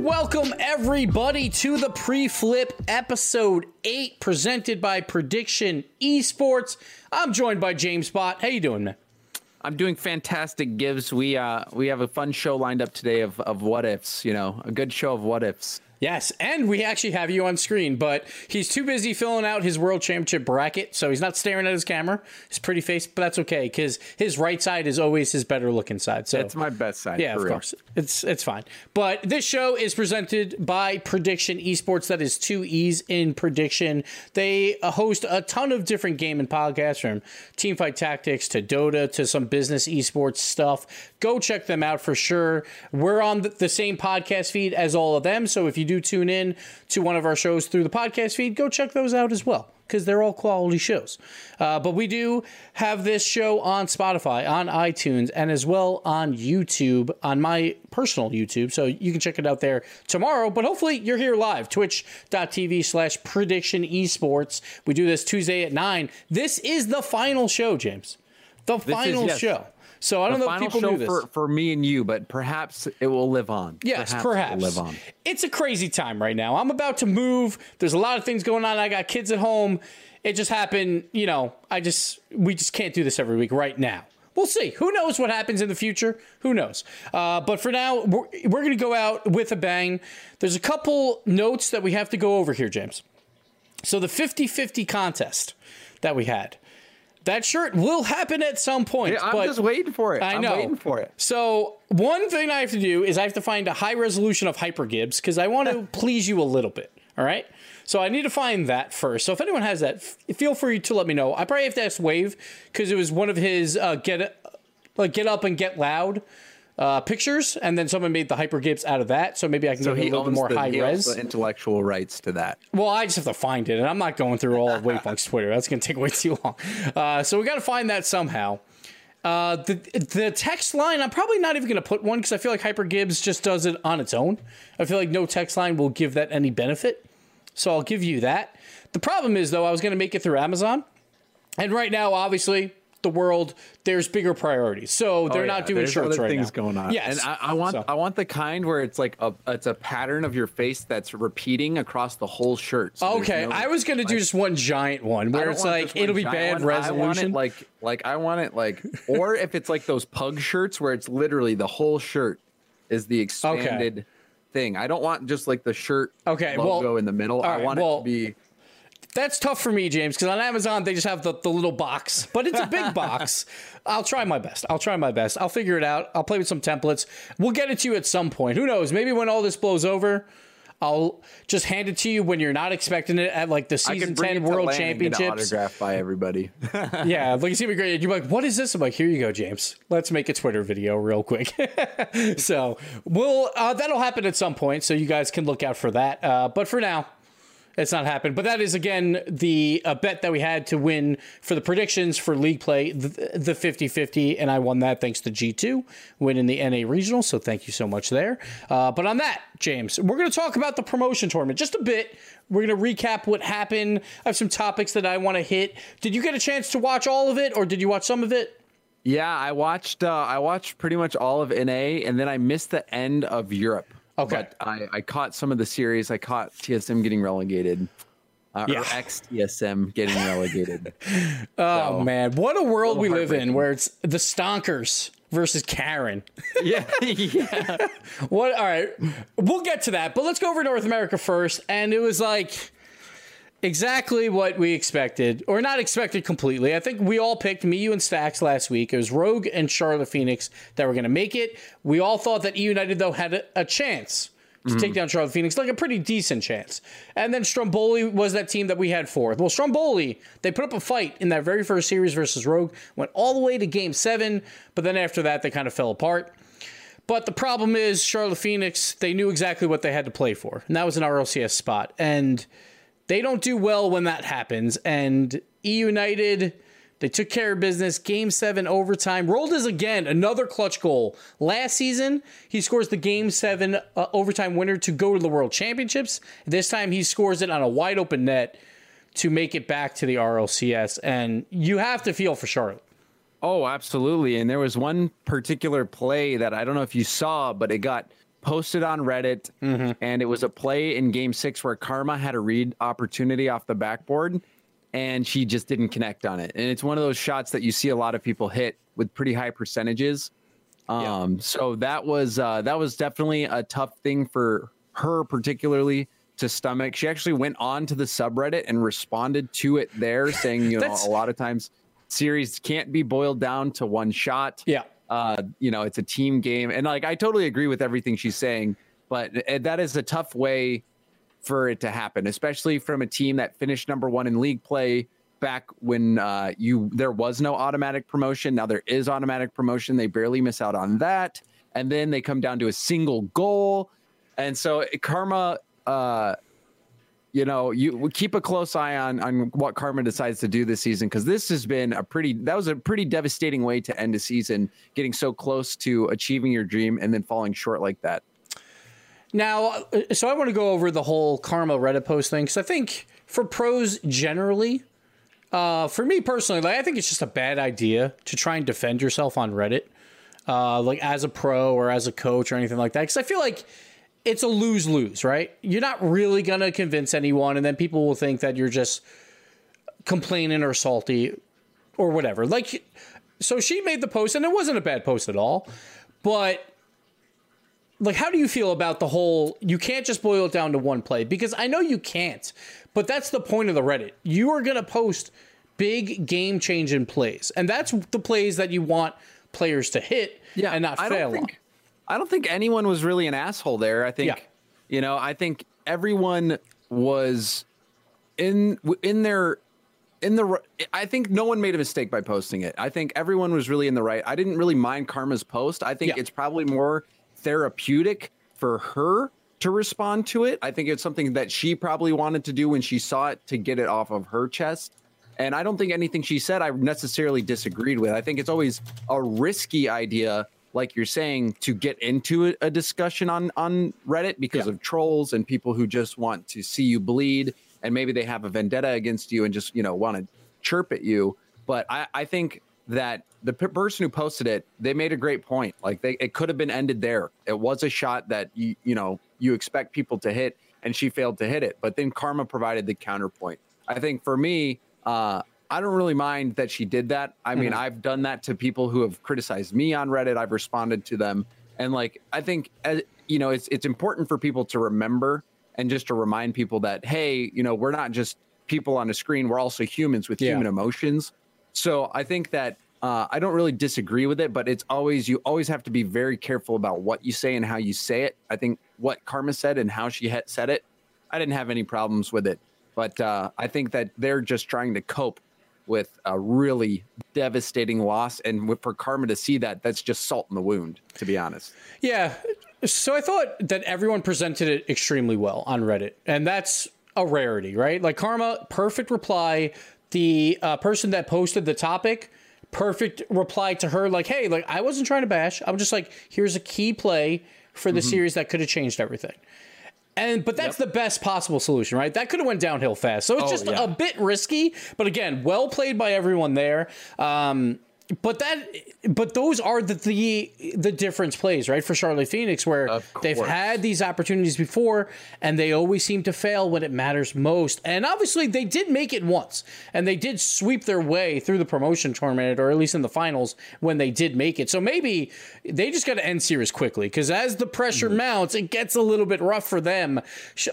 Welcome everybody to the pre-flip episode 8 presented by Prediction Esports. I'm joined by James Bott. How you doing, man? I'm doing fantastic, Gibbs. We uh we have a fun show lined up today of of what ifs, you know, a good show of what ifs. Yes, and we actually have you on screen, but he's too busy filling out his world championship bracket, so he's not staring at his camera, his pretty face, but that's okay because his right side is always his better looking side. So it's my best side. Yeah, of real. course, it's it's fine. But this show is presented by Prediction Esports. That is two E's in prediction. They uh, host a ton of different game and podcasts from Teamfight Tactics to Dota to some business esports stuff. Go check them out for sure. We're on the same podcast feed as all of them, so if you do tune in to one of our shows through the podcast feed, go check those out as well because they're all quality shows. Uh, but we do have this show on Spotify, on iTunes, and as well on YouTube, on my personal YouTube. So you can check it out there tomorrow. But hopefully you're here live, twitch.tv slash prediction esports. We do this Tuesday at 9. This is the final show, James. The This is- final yes. show. So I don't the know if people show knew this. for for me and you, but perhaps it will live on. Yes, perhaps, perhaps. it will live on. It's a crazy time right now. I'm about to move. There's a lot of things going on. I got kids at home. It just happened, you know, I just we just can't do this every week right now. We'll see. Who knows what happens in the future? Who knows? Uh, but for now, we're, we're going to go out with a bang. There's a couple notes that we have to go over here, James. So the 50 50 contest that we had. That shirt will happen at some point. Yeah, I'm just waiting for it. I I'm know. waiting for it. So one thing I have to do is I have to find a high resolution of Hyper Gibbs because I want to please you a little bit. All right. So I need to find that first. So if anyone has that, feel free to let me know. I probably have to ask Wave because it was one of his uh, get like get up and get loud uh, pictures, and then someone made the Hyper Gibbs out of that. So maybe I can So get a little bit more the, high res. the intellectual rights to that. Well, I just have to find it, and I'm not going through all of Wavepunk's Twitter. That's going to take way too long. Uh, so we got to find that somehow. Uh, the the text line, I'm probably not even going to put one because I feel like Hyper Gibbs just does it on its own. I feel like no text line will give that any benefit. So I'll give you that. The problem is though, I was going to make it through Amazon, and right now, obviously, the world there's bigger priorities. So oh, they're Oh, not doing there's shirts other right things now. going on. Yes, and I, I want So- I want the kind where it's like a it's a pattern of your face that's repeating across the whole shirt. So Okay, no- I was gonna do just one giant one where it's like it'll be bad one. Resolution. like like I want it like or if it's like those pug shirts where it's literally the whole shirt is the expanded thing. I don't want just like the shirt Okay, logo well, in the middle. all I want well- it to be That's tough for me, James, because on Amazon they just have the, the little box, but it's a big box. I'll try my best. I'll try my best. I'll figure it out. I'll play with some templates. We'll get it to you at some point. Who knows? Maybe when all this blows over, I'll just hand it to you when you're not expecting it at like the I season bring 10 it World Lang and get it Championships. autographed by everybody. Yeah, like it's gonna be great. You're like, what is this? I'm like, here you go, James. Let's make a Twitter video real quick. so we'll uh, that'll happen at some point, so you guys can look out for that. Uh, but for now, it's not happened. But that is again the uh, bet that we had to win for the predictions for league play, the, the 50-50, and I won that thanks to G2 winning the NA regional. So thank you so much there. Uh, but on that, James, we're going to talk about the promotion tournament just a bit. We're going to recap what happened. I have some topics that I want to hit. Did you get a chance to watch all of it, or did you watch some of it? yeah, I watched. Uh, I watched pretty much all of NA, and then I missed the end of Europe. Okay. But I, I caught some of the series. I caught TSM getting relegated. Uh, Yeah. Or ex TSM getting relegated. Oh So- man, what a world we live in, where it's the Stonkers versus Karen. yeah, yeah. What? All right, we'll get to that, but let's go over North America first. And it was like exactly what we expected, or not expected completely. I think we all picked me, you, and Stacks last week. It was Rogue and Charlotte Phoenix that were going to make it. We all thought that E United though had a, a chance. To mm-hmm. take down Charlotte Phoenix, like a pretty decent chance. And then Stromboli was that team that we had fourth. Well, Stromboli, they put up a fight in that very first series versus Rogue, went all the way to game seven, but then after that, they kind of fell apart. But the problem is, Charlotte Phoenix, they knew exactly what they had to play for, and that was an RLCS spot. And they don't do well when that happens. And E United, they took care of business. Game seven overtime. Roll Dizz again another clutch goal. Last season, he scores the game seven uh, overtime winner to go to the World Championships. This time, he scores it on a wide open net to make it back to the RLCS. And you have to feel for Charlotte. Oh, absolutely. And there was one particular play that I don't know if you saw, but it got posted on Reddit. And it was a play in game six where Karma had a read opportunity off the backboard and she just didn't connect on it. And it's one of those shots that you see a lot of people hit with pretty high percentages. Um, so that was uh, that was definitely a tough thing for her, particularly to stomach. She actually went on to the subreddit and responded to it there, saying, you know, a lot of times series can't be boiled down to one shot. Yeah. Uh, you know, it's a team game. And like I totally agree with everything she's saying, but uh, that is a tough way for it to happen, especially from a team that finished number one in league play back when uh, you there was no automatic promotion. Now there is automatic promotion. They barely miss out on that, and then they come down to a single goal, and so Karma. Uh, you know, you keep a close eye on on what Karma decides to do this season because this has been a pretty that was a pretty devastating way to end a season, getting so close to achieving your dream and then falling short like that. Now, uh, so I want to go over the whole Karma Reddit post thing because I think for pros generally, uh, for me personally, like I think it's just a bad idea to try and defend yourself on Reddit, uh, like as a pro or as a coach or anything like that. Because I feel like it's a lose lose, right? You're not really gonna convince anyone, and then people will think that you're just complaining or salty or whatever. Like, so she made the post, and it wasn't a bad post at all, but like how do you feel about the whole you can't just boil it down to one play because i know you can't but that's the point of the reddit you are going to post big game changing plays and that's the plays that you want players to hit and not I fail on think, I don't think anyone was really an asshole there. I think, Yeah. you know, I think everyone was in in their in the. I think no one made a mistake by posting it. I think everyone was really in the right. I didn't really mind Karma's post. I think Yeah. it's probably more therapeutic for her to respond to it. I think it's something that she probably wanted to do when she saw it to get it off of her chest. And I don't think anything she said I necessarily disagreed with. I think it's always a risky idea, like you're saying, to get into a, discussion on on Reddit because Yeah. of trolls and people who just want to see you bleed, and maybe they have a vendetta against you and just you know want to chirp at you. But I, I think that the p- person who posted it, they made a great point. Like they, it could have been ended there. It was a shot that you you know you expect people to hit, and she failed to hit it. But then Karma provided the counterpoint. I think for me, uh, I don't really mind that she did that. I mean, I've done that to people who have criticized me on Reddit. I've responded to them And like I think as you know, it's it's important for people to remember and just to remind people that hey, you know, we're not just people on a screen, we're also humans with yeah. human emotions. So I think that uh, I don't really disagree with it, but it's always you always have to be very careful about what you say and how you say it. I think what Karma said and how she had said it, I didn't have any problems with it, but uh, I think that they're just trying to cope with a really devastating loss, and for Karma to see that, that's just salt in the wound, to be honest. Yeah. So I thought that everyone presented it extremely well on Reddit, and that's a rarity, right? Like Karma, perfect reply. The uh, person that posted the topic perfect reply to her like hey like i wasn't trying to bash i'm just like here's a key play for the mm-hmm. series that could have changed everything and but that's yep. the best possible solution right that could have went downhill fast so it's oh, just yeah. a bit risky but again well played by everyone there um, but that but those are the, the the difference plays right for charlotte phoenix where they've had these opportunities before and they always seem to fail when it matters most. And obviously they did make it once and they did sweep their way through the promotion tournament or at least in the finals when they did make it. So maybe they just got to end series quickly because as the pressure mm-hmm. mounts it gets a little bit rough for them.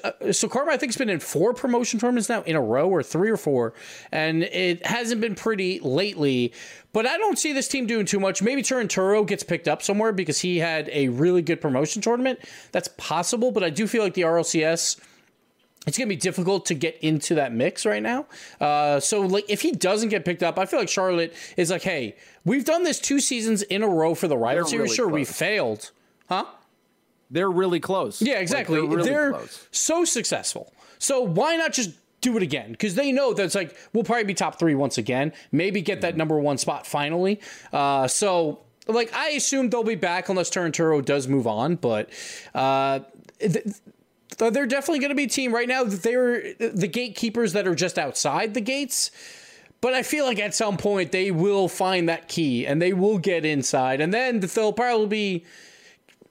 Uh, so karma i think has been in four promotion tournaments now in a row or three or four and it hasn't been pretty lately but I don't see this team doing too much. Maybe Turinturo gets picked up somewhere because he had a really good promotion tournament. That's possible, but I do feel like the RLCS it's going to be difficult to get into that mix right now. Uh, so, like, if he doesn't get picked up, I feel like Charlotte is like, hey, we've done this two seasons in a row for the Riot Series. Really sure, close. we failed, huh? They're really close. Yeah, exactly. Like, they're, really they're so successful. So why not just do it again because they know that it's like we'll probably be top three once again, maybe get that number one spot finally. Uh, so like I assume they'll be back unless Turinturo does move on, but uh, th- they're definitely going to be a team right now. They're the gatekeepers that are just outside the gates. But I feel like at some point they will find that key and they will get inside, and then they'll probably be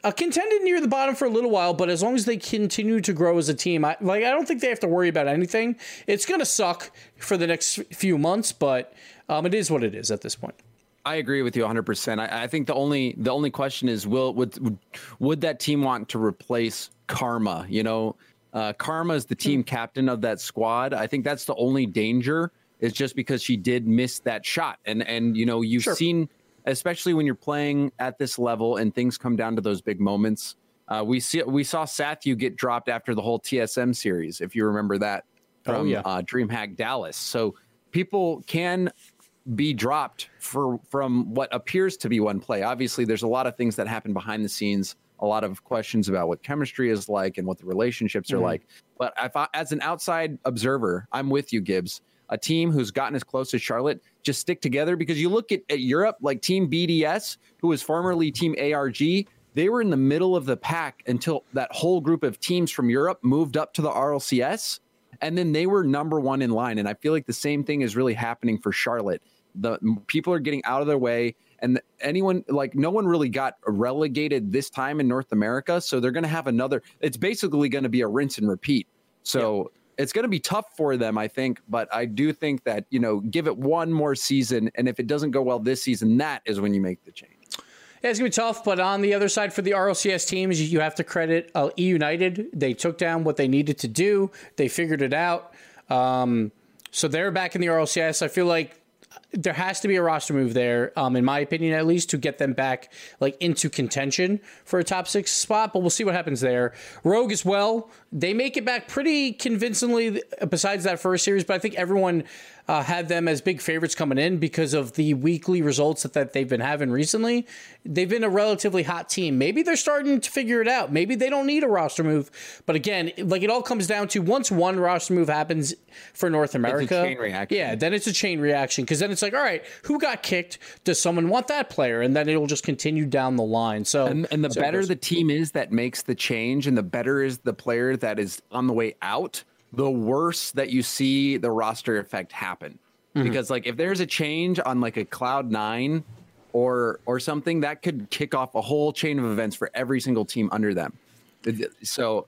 uh, contended near the bottom for a little while, but as long as they continue to grow as a team, I, like I don't think they have to worry about anything. It's going to suck for the next few months, but um, it is what it is at this point. I agree with you 100. percent I, I, think the only the only question is will would would, would that team want to replace Karma? You know, uh, Karma is the team hmm. captain of that squad. I think that's the only danger is just because she did miss that shot, and and you know you've sure. seen especially when you're playing at this level and things come down to those big moments. Uh, we see we saw Satthew get dropped after the whole TSM series, if you remember that oh, from oh, yeah. uh, DreamHack Dallas. So people can be dropped for from what appears to be one play. Obviously, there's a lot of things that happen behind the scenes, a lot of questions about what chemistry is like and what the relationships mm-hmm. are like. But if I, as an outside observer, I'm with you, Gibbs. A team who's gotten as close as Charlotte just stick together because you look at, at Europe, like Team BDS, who was formerly Team ARG, they were in the middle of the pack until that whole group of teams from Europe moved up to the RLCS. And then they were number one in line. And I feel like the same thing is really happening for Charlotte. The people are getting out of their way. And anyone, like, no one really got relegated this time in North America. So they're going to have another, it's basically going to be a rinse and repeat. So, yeah it's going to be tough for them, I think. But I do think that, you know, give it one more season. And if it doesn't go well this season, that is when you make the change. Yeah, it's gonna be tough, but on the other side for the RLCS teams, you have to credit uh, E United. They took down what they needed to do. They figured it out. Um, so they're back in the RLCS. I feel like there has to be a roster move there, um, in my opinion, at least, to get them back like into contention for a top six spot. But we'll see what happens there. Rogue as well. They make it back pretty convincingly. Besides that first series, but I think everyone uh, had them as big favorites coming in because of the weekly results that, that they've been having recently. They've been a relatively hot team. Maybe they're starting to figure it out. Maybe they don't need a roster move. But again, like it all comes down to once one roster move happens for North America, yeah, then it's a chain reaction because then it's like, all right, who got kicked? Does someone want that player? And then it'll just continue down the line. So, and, and the so better the team is that makes the change, and the better is the player that is on the way out the worse that you see the roster effect happen. Mm-hmm. Because like if there's a change on like a cloud nine or or something, that could kick off a whole chain of events for every single team under them. So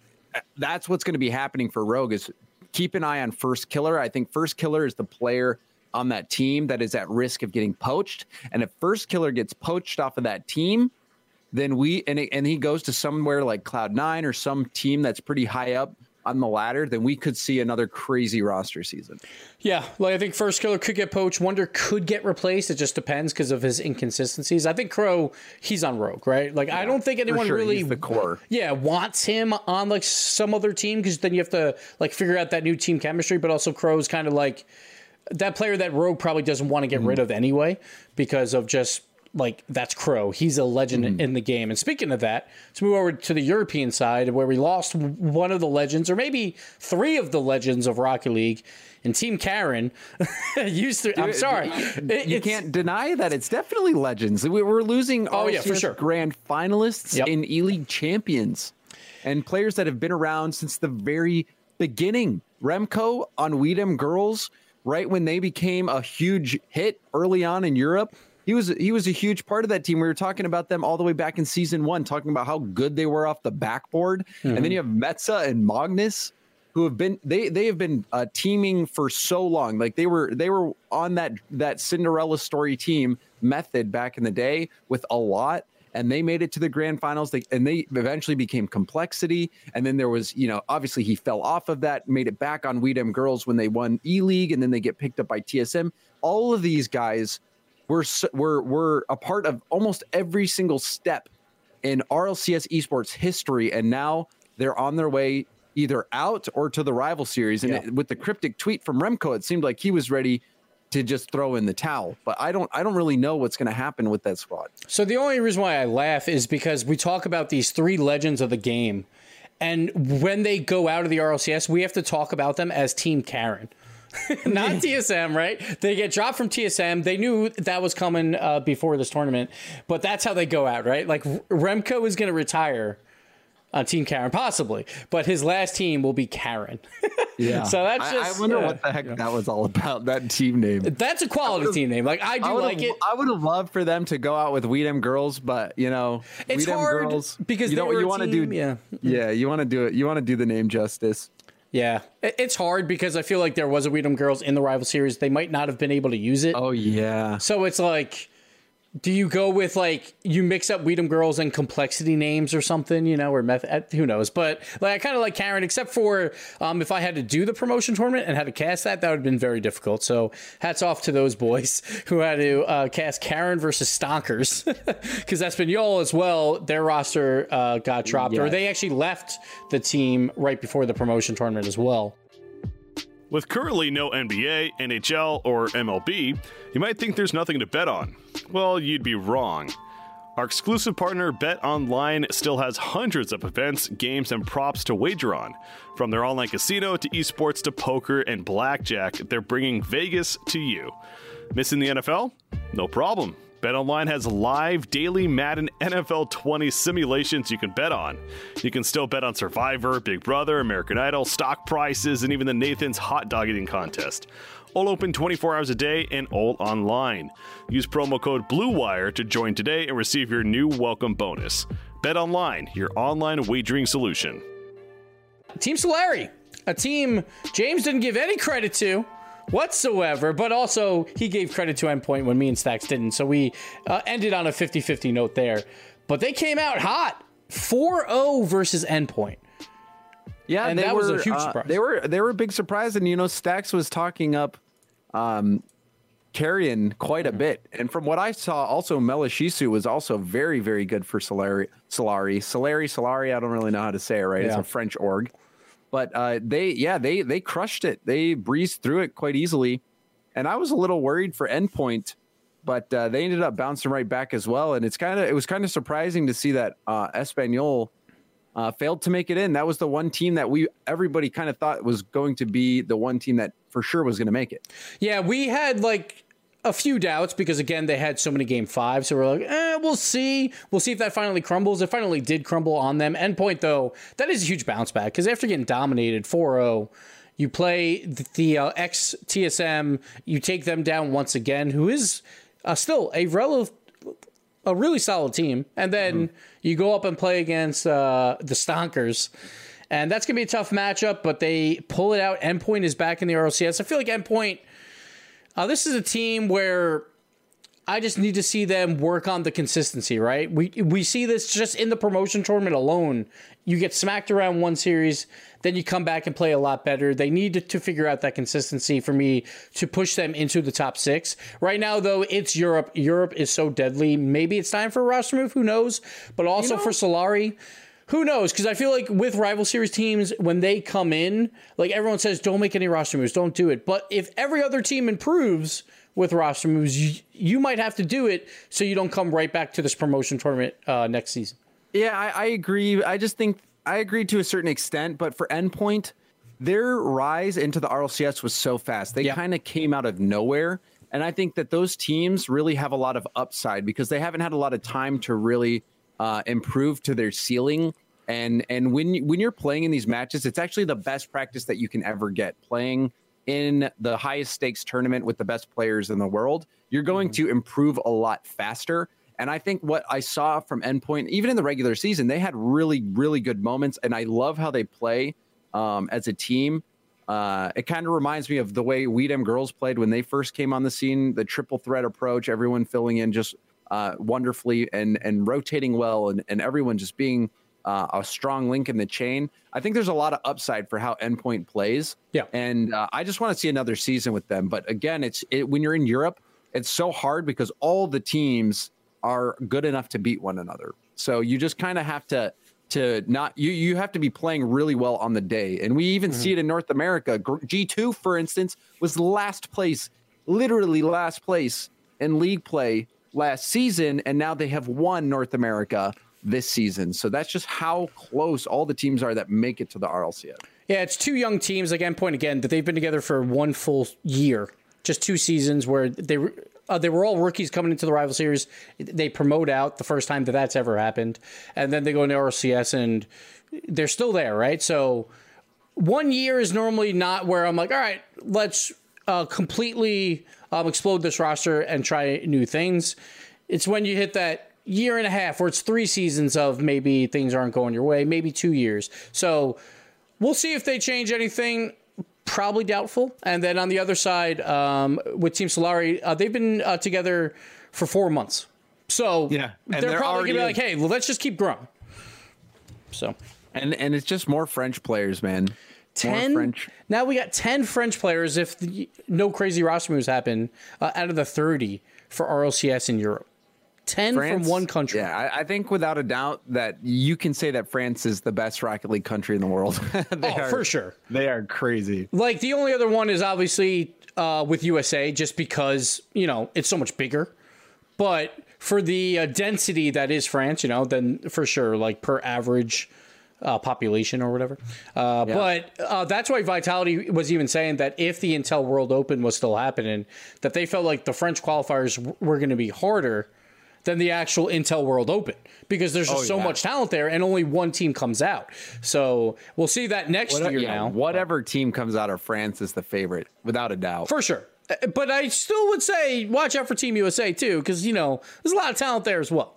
that's what's going to be happening for Rogue is keep an eye on Firstkiller. I think Firstkiller is the player on that team that is at risk of getting poached. And if Firstkiller gets poached off of that team, then we and it, and he goes to somewhere like Cloud Nine or some team that's pretty high up on the ladder, then we could see another crazy roster season. Yeah, like I think Firstkiller could get poached. Wonder could get replaced. It just depends because of his inconsistencies. I think Crow, he's on Rogue, right? Like yeah, I don't think anyone sure. really he's the core. Yeah, wants him on like some other team because then you have to like figure out that new team chemistry. But also Crow's kind of like that player that Rogue probably doesn't want to get mm. rid of anyway because of just like that's Crow. He's a legend mm-hmm. in the game. And speaking of that, let's move over to the European side where we lost one of the legends, or maybe three of the legends of Rocket League. And Team Karen used to. I'm sorry, it, you can't deny that it's definitely legends. We were losing. Oh yeah, for sure. Grand finalists yep. in E League champions, and players that have been around since the very beginning. Remkoe on We Dem Girls, right when they became a huge hit early on in Europe he was he was a huge part of that team. We were talking about them all the way back in season one, talking about how good they were off the backboard. Mm-hmm. And then mm-hmm. you have Metza and Mognus, who have been they they have been uh, teaming for so long. Like they were they were on that that Cinderella story team method back in the day with a lot. And they made it to the grand finals. They, and they eventually became complexity. And then there was, you know, obviously he fell off of that, made it back on We Dem Girls when they won E League, and then they get picked up by TSM. All of these guys we're we're we're a part of almost every single step in RLCS esports history, and now they're on their way either out or to the rival series. And yeah. it, with the cryptic tweet from Remkoe, it seemed like he was ready to just throw in the towel. But I don't I don't really know what's going to happen with that squad. So the only reason why I laugh is because we talk about these three legends of the game. And when they go out of the RLCS, we have to talk about them as Team Karen. not TSM, right? They get dropped from TSM. They knew that was coming uh, before this tournament, but that's how they go out, right? Like Remkoe is going to retire on Team Karen, possibly, but his last team will be Karen. yeah. So that's just. I, I wonder what the heck yeah. that was all about. That team name. That's a quality team name. Like I do I like it. I would have loved for them to go out with We Dem Girls, but you know, it's hard girls, because you know what you want to do. Yeah. Yeah, you want to do it. You want to do the name justice. Yeah, it's hard because I feel like there was a We Dem Girls in the rival series. They might not have been able to use it. Oh yeah. So it's like do you go with like you mix up We Dem Girls and complexity names or something, you know, or method? Uh, who knows? But like I kind of like Karen, except for um, if I had to do the promotion tournament and had to cast that, that would have been very difficult. So hats off to those boys who had to uh, cast Karen versus Stonkers because Espanol as well. Their roster uh, got dropped, yes. or they actually left the team right before the promotion tournament as well. With currently no NBA, NHL, or MLB, you might think there's nothing to bet on. Well, you'd be wrong. Our exclusive partner, Bet Online, still has hundreds of events, games, and props to wager on. From their online casino to esports to poker and blackjack, they're bringing Vegas to you. Missing the NFL? No problem. BetOnline has live daily Madden NFL 20 simulations you can bet on. You can still bet on Survivor, Big Brother, American Idol, stock prices, and even the Nathan's hot dog eating contest. All open 24 hours a day and all online. Use promo code BLUEWIRE to join today and receive your new welcome bonus. Bet Online, your online wagering solution. Team Solary, a team James didn't give any credit to whatsoever, but also he gave credit to Endpoint when me and Stacks didn't. So we uh, ended on a 50 50 note there. But they came out hot 4 0 versus Endpoint. Yeah, and that were, was a huge uh, surprise. They were they were a big surprise, and you know, Stacks was talking up um, Carrion quite a mm-hmm. bit, and from what I saw, also Melishisu was also very very good for Solary. Solary, Solary, Solary. I don't really know how to say it right. Yeah. It's a French org. But uh, they, yeah, they they crushed it. They breezed through it quite easily, and I was a little worried for Endpoint, but uh, they ended up bouncing right back as well. And it's kind of it was kind of surprising to see that uh, Espanol uh, failed to make it in. That was the one team that we everybody kind of thought was going to be the one team that for sure was going to make it. Yeah, we had like a few doubts because again they had so many game five so we're like eh, we'll see. We'll see if that finally crumbles. It finally did crumble on them. Endpoint though that is a huge bounce back because after getting dominated 4-0 you play the, the uh, ex tsm you take them down once again who is uh, still a relative a really solid team. And then mm-hmm. you go up and play against uh, the stonkers. And that's gonna be a tough matchup but they pull it out. Endpoint is back in the rlcs i feel like endpoint uh, this is a team where I just need to see them work on the consistency, right? We we see this just in the promotion tournament alone. You get smacked around one series, then you come back and play a lot better. They need to, to figure out that consistency for me to push them into the top six. Right now, though, it's Europe. Europe is so deadly. Maybe it's time for a roster move. Who knows? But also you know, for Solary, who knows? Because I feel like with rival series teams, when they come in, like everyone says, don't make any roster moves, don't do it. But if every other team improves with roster moves, you, you might have to do it so you don't come right back to this promotion tournament uh, next season. Yeah, I, I agree. I just think I agree to a certain extent, but for Endpoint, their rise into the RLCS was so fast. They yeah. kind of came out of nowhere. And I think that those teams really have a lot of upside because they haven't had a lot of time to really uh, improve to their ceiling. And and when when you're playing in these matches, it's actually the best practice that you can ever get. Playing in the highest stakes tournament with the best players in the world, you're going mm-hmm. to improve a lot faster. And I think what I saw from Endpoint, even in the regular season, they had really, really good moments. And I love how they play um, as a team. Uh, it kind of reminds me of the way We Dem Girls played when they first came on the scene, the triple threat approach, everyone filling in just uh, wonderfully and and rotating well, and, and everyone just being uh, a strong link in the chain. I think there's a lot of upside for how Endpoint plays. Yeah, and uh, I just want to see another season with them. But again, it's it, when you're in Europe, it's so hard because all the teams are good enough to beat one another. So you just kind of have to to not you you have to be playing really well on the day. And we even mm-hmm. see it in North America. G2 for instance was last place, literally last place in league play last season and now they have won North America this season. So that's just how close all the teams are that make it to the RLCS. Yeah, it's two young teams again. Point again that they've been together for one full year, just two seasons where they uh, they were all rookies coming into the rival series. They promote out the first time that that's ever happened, and then they go into RLCS and they're still there, right? So one year is normally not where I'm like, all right, let's uh, completely um, explode this roster and try new things. It's when you hit that year and a half, or it's three seasons of maybe things aren't going your way, maybe two years. So we'll see if they change anything. Probably doubtful. And then on the other side, um, with Team Solary, uh, they've been uh, together for four months. So yeah, they're, they're, probably gonna be like, "Hey, well, let's just keep growing." So, and and it's just more French players, man. Ten. French. Now we got ten French players. If the, no crazy roster moves happen, uh, out of the thirty for RLCS in Europe. 10 France, from one country. Yeah, I, I, think without a doubt that you can say that France is the best Rocket League country in the world. oh, are, for sure. They are crazy. Like the only other one is obviously uh, with USA, just because, you know, it's so much bigger. But for the uh, density that is France, you know, then for sure, like per average uh, population or whatever. Uh, yeah. But uh, that's why Vitality was even saying that if the Intel World Open was still happening, that they felt like the French qualifiers were going to be harder than the actual Intel World Open because there's just oh, so much talent there and only one team comes out. So we'll see that next year yeah, now. Whatever team comes out of France is the favorite, without a doubt. For sure. Uh, but I still would say watch out for Team USA too, because you know there's a lot of talent there as well.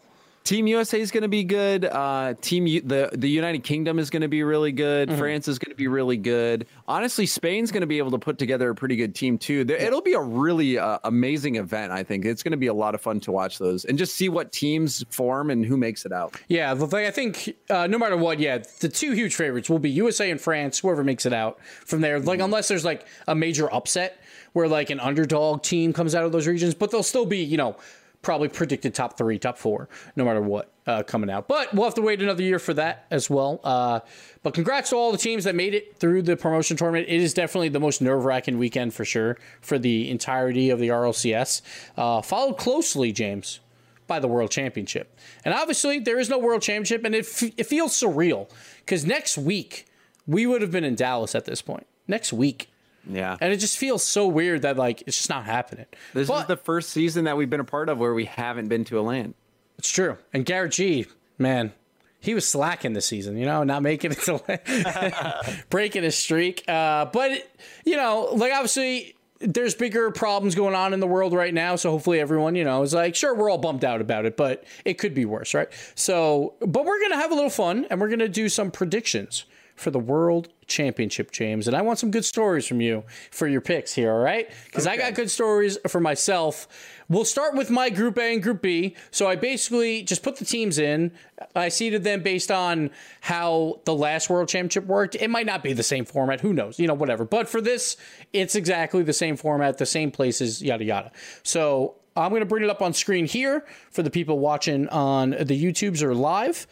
Team USA is going to be good. Uh, team U- the the United Kingdom is going to be really good. Mm-hmm. France is going to be really good. Honestly, Spain's going to be able to put together a pretty good team too. It'll be a really uh, amazing event. I think it's going to be a lot of fun to watch those and just see what teams form and who makes it out. Yeah, I think uh, no matter what, yeah, the two huge favorites will be USA and France. Whoever makes it out from there, like mm-hmm. unless there's like a major upset where like an underdog team comes out of those regions, but they'll still be you know probably predicted top three, top four, no matter what uh, coming out. But we'll have to wait another year for that as well. Uh, but congrats to all the teams that made it through the promotion tournament. It is definitely the most nerve wracking weekend for sure for the entirety of the RLCS. Uh, followed closely, James, by the World Championship. And obviously, there is no World Championship, and it, f- it feels surreal because next week we would have been in Dallas at this point. Next week yeah. And it just feels so weird that like it's just not happening. This but, is the first season that we've been a part of where we haven't been to a land. It's true. And GarrettG, man, he was slacking this season, you know, not making it to breaking his streak. Uh, but you know, like obviously there's bigger problems going on in the world right now. So hopefully everyone, you know, is like, sure, we're all bummed out about it, but it could be worse, right? So, but we're gonna have a little fun and we're gonna do some predictions for the World Championship, James. And I want some good stories from you for your picks here, all right? Because I got good stories for myself. We'll start with my Group A and Group B. So I basically just put the teams in. I seeded them based on how the last World Championship worked. It might not be the same format. Who knows? You know, whatever. But for this, it's exactly the same format, the same places, yada, yada. So I'm going to bring it up on screen here for the people watching on the YouTubes or live.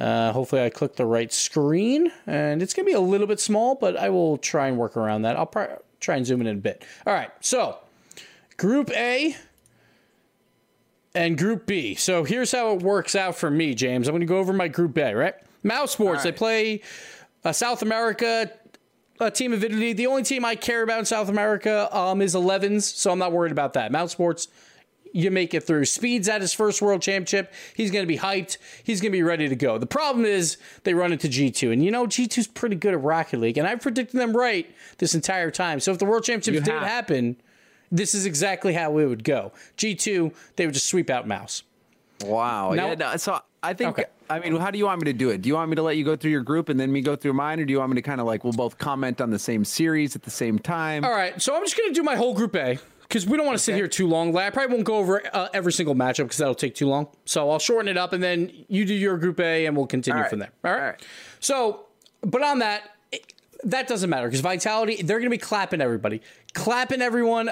Uh, hopefully, I click the right screen, and it's going to be a little bit small, but I will try and work around that. I'll pr- try and zoom in a bit. All right, so Group A and Group B. So here's how it works out for me, James. I'm going to go over my Group A, right? Mousesports, they play uh, South America. Uh, team Avidity. The only team I care about in South America um, is 11s, so I'm not worried about that. Mousesports, you make it through. Speed's at his first world championship. He's going to be hyped. He's going to be ready to go. The problem is they run into G2. And you know, G2's pretty good at Rocket League. And I've predicted them right this entire time. So if the world championships did have. happen, this is exactly how it would go. G2, they would just sweep out Mouse. Wow. Now- yeah, no, so I think Okay. I mean, how do you want me to do it? Do you want me to let you go through your group and then me go through mine, or do you want me to kind of like we'll both comment on the same series at the same time? All right. So I'm just going to do my whole Group A. Because we don't want to sit here too long. I probably won't go over uh, every single matchup because that'll take too long. So I'll shorten it up, and then you do your Group A, and we'll continue right. from there. All right? All right. So, but on that, it- that doesn't matter because Vitality, they're going to be clapping everybody, clapping everyone.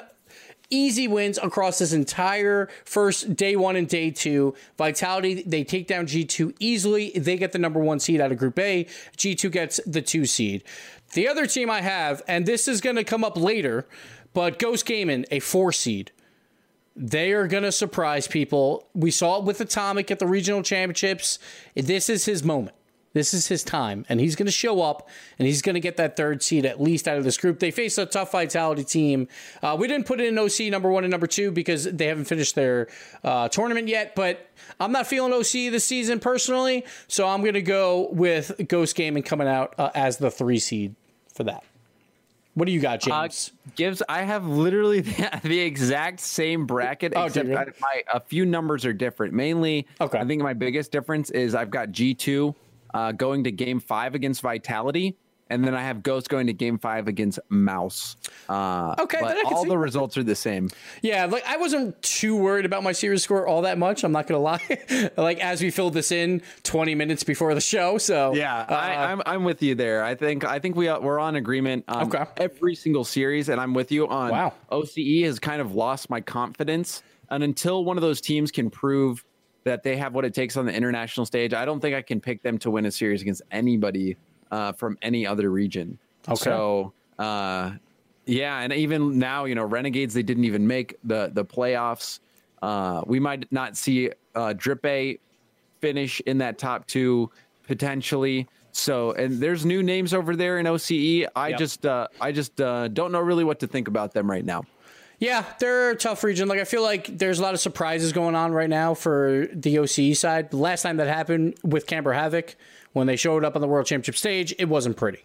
Easy wins across this entire first day one and day two. Vitality, they take down G2 easily. They get the number one seed out of Group A. G2 gets the two seed. The other team I have, and this is going to come up later, but Ghost Gaming, a four seed. They are going to surprise people. We saw it with Atomic at the regional championships. This is his moment. This is his time, and he's going to show up and he's going to get that third seed at least out of this group. They face a tough vitality team. Uh, we didn't put in OC number one and number two because they haven't finished their uh, tournament yet, but I'm not feeling OC this season personally, so I'm going to go with Ghost Gaming coming out uh, as the three seed for that. What do you got, Uh, James? Gibbs, I have literally the, the exact same bracket, Oh, except? I, my, a few numbers are different. Mainly, Okay. I think my biggest difference is I've got G2 uh, going to game five against Vitality, and then I have Ghost going to game five against Mouse. Uh, Okay, but then I can all see- the results are the same. Yeah, like I wasn't too worried about my series score all that much. I'm not gonna lie. like as we filled this in 20 minutes before the show, so Yeah, uh, I, I'm I'm with you there. I think I think we we're on agreement on Okay. every single series, and I'm with you on. Wow. OCE has kind of lost my confidence, and until one of those teams can prove that they have what it takes on the international stage, I don't think I can pick them to win a series against anybody uh, from any other region. Okay. So. Uh, yeah, and even now, you know, Renegades they didn't even make the the playoffs. Uh, we might not see uh, Drippay finish in that top two potentially. So, and there's new names over there in OCE. I Yep. just, uh, I just uh, don't know really what to think about them right now. yeah, they're a tough region. Like I feel like there's a lot of surprises going on right now for the OCE side. Last time that happened with Camber Havoc, when they showed up on the World Championship stage, it wasn't pretty.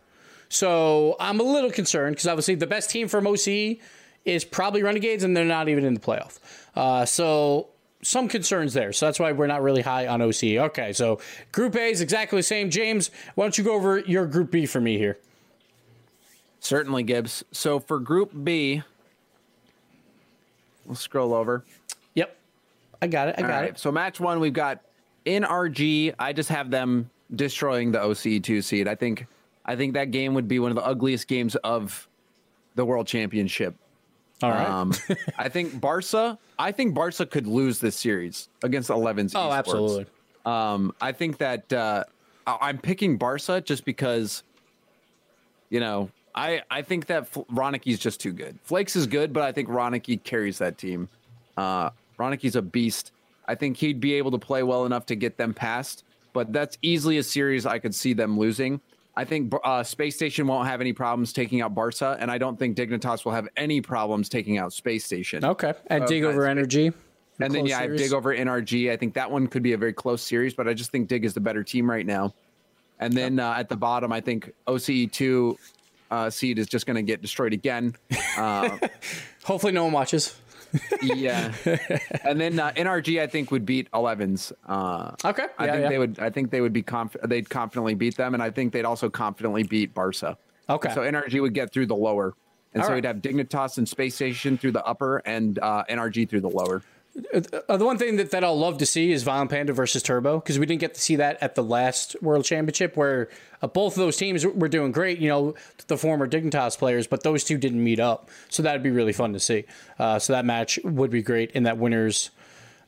So I'm a little concerned because obviously the best team from OCE is probably Renegades, and they're not even in the playoff. Uh, so some concerns there. So that's why we're not really high on OCE. Okay, so Group A is exactly the same. James, why don't you go over your Group B for me here? Certainly, Gibbs. So for Group B, we'll scroll over. Yep, I got it. I got All right. it. So match one, we've got NRG. I just have them destroying the OCE two seed. I think, I think that game would be one of the ugliest games of the World Championship. All right. Um, I think Barca. I think Barca could lose this series against 11's. oh, esports. absolutely. Um, I think that uh, I'm picking Barca just because, you know, I I think that F- just too good. Flakes is good, but I think Roniki carries that team. Uh, a beast. I think he'd be able to play well enough to get them past, but that's easily a series I could see them losing. I think uh, Space Station won't have any problems taking out Barca, and I don't think Dignitas will have any problems taking out Space Station. Okay. And dig over NRG. And then yeah, I have. Dig over NRG. I think that one could be a very close series, but I just think Dig is the better team right now. And then uh, at the bottom, I think OCE two uh, seed is just going to get destroyed again. Uh, Hopefully, no one watches. Yeah, and then uh, NRG I think would beat 11s. Uh, Okay, I yeah, think yeah. they would. I think they would be conf- They'd confidently beat them, and I think they'd also confidently beat Barca. Okay. So NRG would get through the lower, and All so right. we'd have Dignitas and Space Station through the upper, and uh, NRG through the lower. Uh, the one thing that, that I'll love to see is Violent Panda versus Turbo because we didn't get to see that at the last World Championship where uh, both of those teams were doing great, you know, the former Dignitas players, but those two didn't meet up. So that'd be really fun to see. Uh, so that match would be great in that winners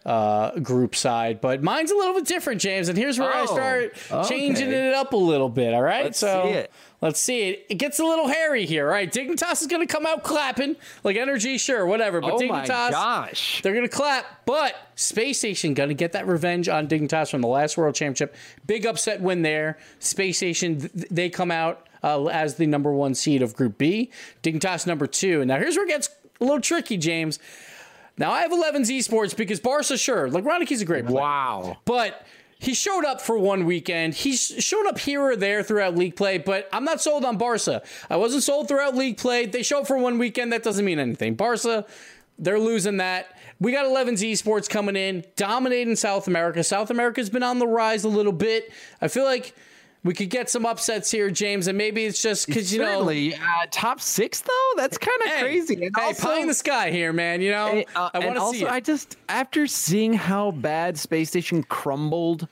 uh, group side. But mine's a little bit different, James, and here's where I Oh, start changing okay. it up a little bit. All right, Let's so see it. let's see it. It gets a little hairy here. All right, Dignitas is going to come out clapping like NRG, sure, whatever. But Oh Dignitas, my gosh! they're gonna clap, but Space Station gonna get that revenge on Dignitas from the last World Championship. Big upset win there. Space Station th- they come out uh, as the number one seed of Group B. Dignitas number two. And now here's where it gets a little tricky, James. Now I have 11's esports because Barca, sure, like Roniki's a great player, Wow. but. He showed up for one weekend. He's shown up here or there throughout league play, but I'm not sold on Barca. I wasn't sold throughout league play. They show up for one weekend. That doesn't mean anything. Barca, they're losing that. We got 11's esports coming in, dominating South America. South America's been on the rise a little bit. I feel like we could get some upsets here, James, and maybe it's just because you know. Uh, top six though. That's kind of Hey, crazy. And hey, also- playing in the sky here, man. You know, Hey, uh, I want to see it. I just after seeing how bad Space Station crumbled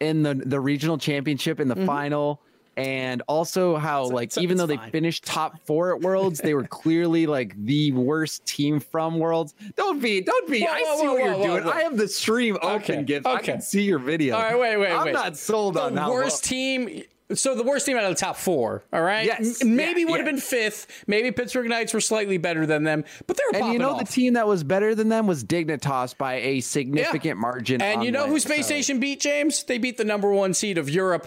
in the the regional championship in the final, and also how like even though they finished top four at Worlds, they were clearly like the worst team from Worlds. Don't be, don't be. Whoa, I whoa, see whoa, what you're doing. I have the stream open, Okay, Gibbs. I can see your video. All right, wait, wait, I'm wait. not sold on that the worst team. So the worst team out of the top four. All right. Yes, M- maybe yeah, would have yeah. been fifth. Maybe Pittsburgh Knights were slightly better than them, but they were And you know off. the team that was better than them was Dignitas by a significant margin. And you know who Space so- Station beat, James? They beat the number one seed of Europe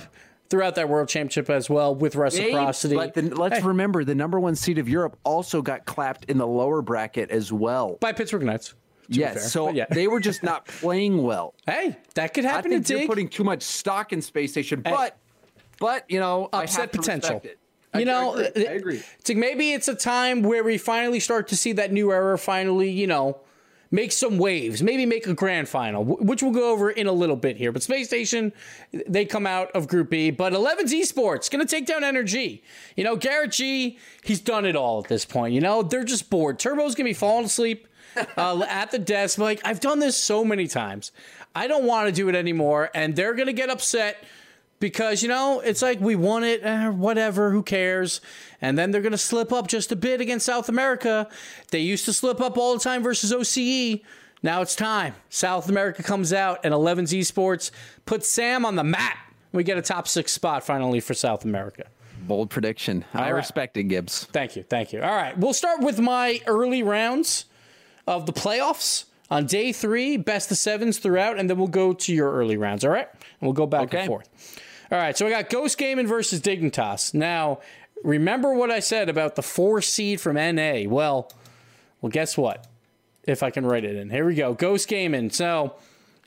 throughout that World Championship as well with reciprocity. But then let's Hey. remember the number one seed of Europe also got clapped in the lower bracket as well. by Pittsburgh Knights. to be Yes, so yeah. they were just not playing well. hey, that could I happen to think you're Dig. putting too much stock in Space Station, but but you know I Upset have potential. respect. I- You know, I agree. uh, I agree. It's like maybe it's a time where we finally start to see that new era finally, you know, make some waves. Maybe make a grand final, which we'll go over in a little bit here. But Space Station, they come out of Group B. But 11's Esports going to take down NRG. You know, GarrettG, he's done it all at this point. You know, they're just bored. Turbo's going to be falling asleep uh, at the desk. Like, I've done this so many times. I don't want to do it anymore. And they're going to get upset because you know it's like we won it eh, whatever who cares and then they're going to slip up just a bit against south america they used to slip up all the time versus oce now it's time south america comes out and 11's esports puts sam on the map we get a top six spot finally for south america Bold prediction. I right. respect it, Gibbs. Thank you. Thank you. All right. We'll start with my early rounds of the playoffs on day three, best of sevens throughout, and then we'll go to your early rounds. All right. And we'll go back Okay. and forth. All right. So I got Ghost Gaming versus Dignitas. Now, remember what I said about the four seed from NA? Well, well, guess what? If I can write it in. Here we go. Ghost Gaming. So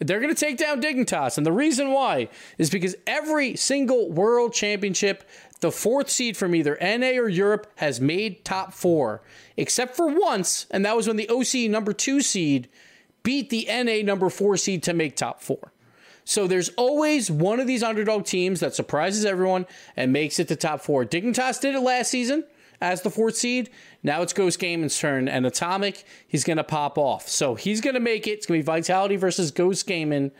they're going to take down Dignitas. And the reason why is because every single world championship, the fourth seed from either NA or Europe has made top four, except for once, and that was when the OC number two seed beat the NA number four seed to make top four. So there's always one of these underdog teams that surprises everyone and makes it to top four. Dignitas did it last season as the fourth seed. Now it's Ghost Gamin's turn, and Atomic, he's going to pop off. So he's going to make it. It's going to be Vitality versus Ghost Gamin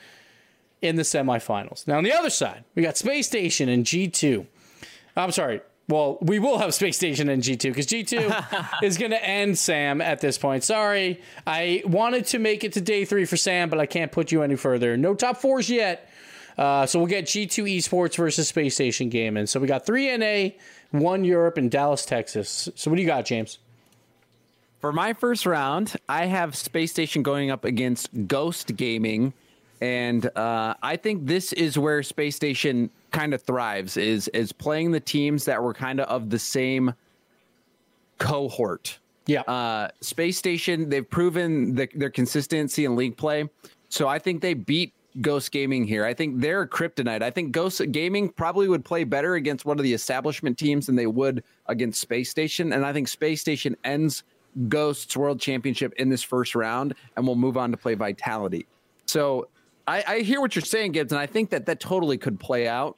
in the semifinals. Now on the other side, we got Space Station and G2. I'm sorry. Well, we will have Space Station and G2 because G2 is going to end Sam at this point. Sorry. I wanted to make it to day three for Sam, but I can't put you any further. No top fours yet. Uh, so we'll get G2 Esports versus Space Station Gaming. So we got three NA, one Europe, and Dallas, Texas. So what do you got, James? For my first round, I have Space Station going up against Ghost Gaming, and uh, I think this is where Space Station kind of thrives is is playing the teams that were kind of of the same cohort. Yeah. Uh, Space Station, they've proven the, their consistency in league play, so I think they beat Ghost Gaming here. I think they're a kryptonite. I think Ghost Gaming probably would play better against one of the establishment teams than they would against Space Station, and I think Space Station ends Ghosts World Championship in this first round, and we'll move on to play Vitality. So I, I hear what you're saying, Gibbs, and I think that that totally could play out.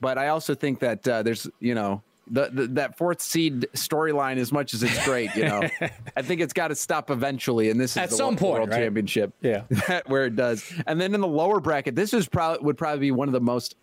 But I also think that uh, there's, you know, the, the, that fourth seed storyline, as much as it's great, you know, I think it's got to stop eventually. And this is At the some World, point, World right? Championship, Yeah. where it does. And then in the lower bracket, this is probably would probably be one of the most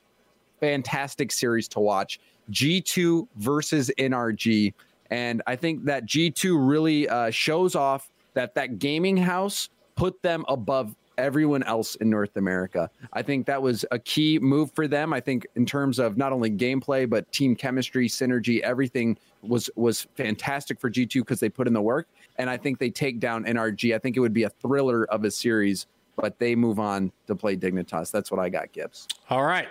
fantastic series to watch. G2 versus NRG. And I think that G2 really uh, shows off that that gaming house put them above everyone else in North America. I think that was a key move for them. I think in terms of not only gameplay but team chemistry, synergy, everything was was fantastic for G2 because they put in the work. And I think they take down NRG. I think it would be a thriller of a series, but they move on to play Dignitas. That's what I got, Gibbs. All right.